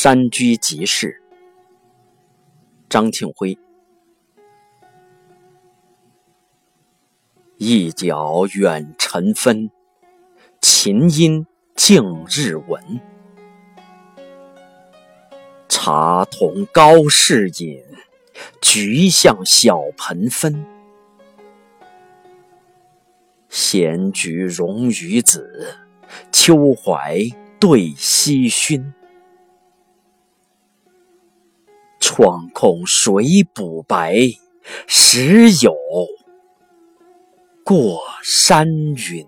山居集市，张庆辉。一角远尘分，琴音静日闻。茶同高士饮，菊向小盆分。闲菊容于子，秋怀对西熏。窗空水补白，时有过山云。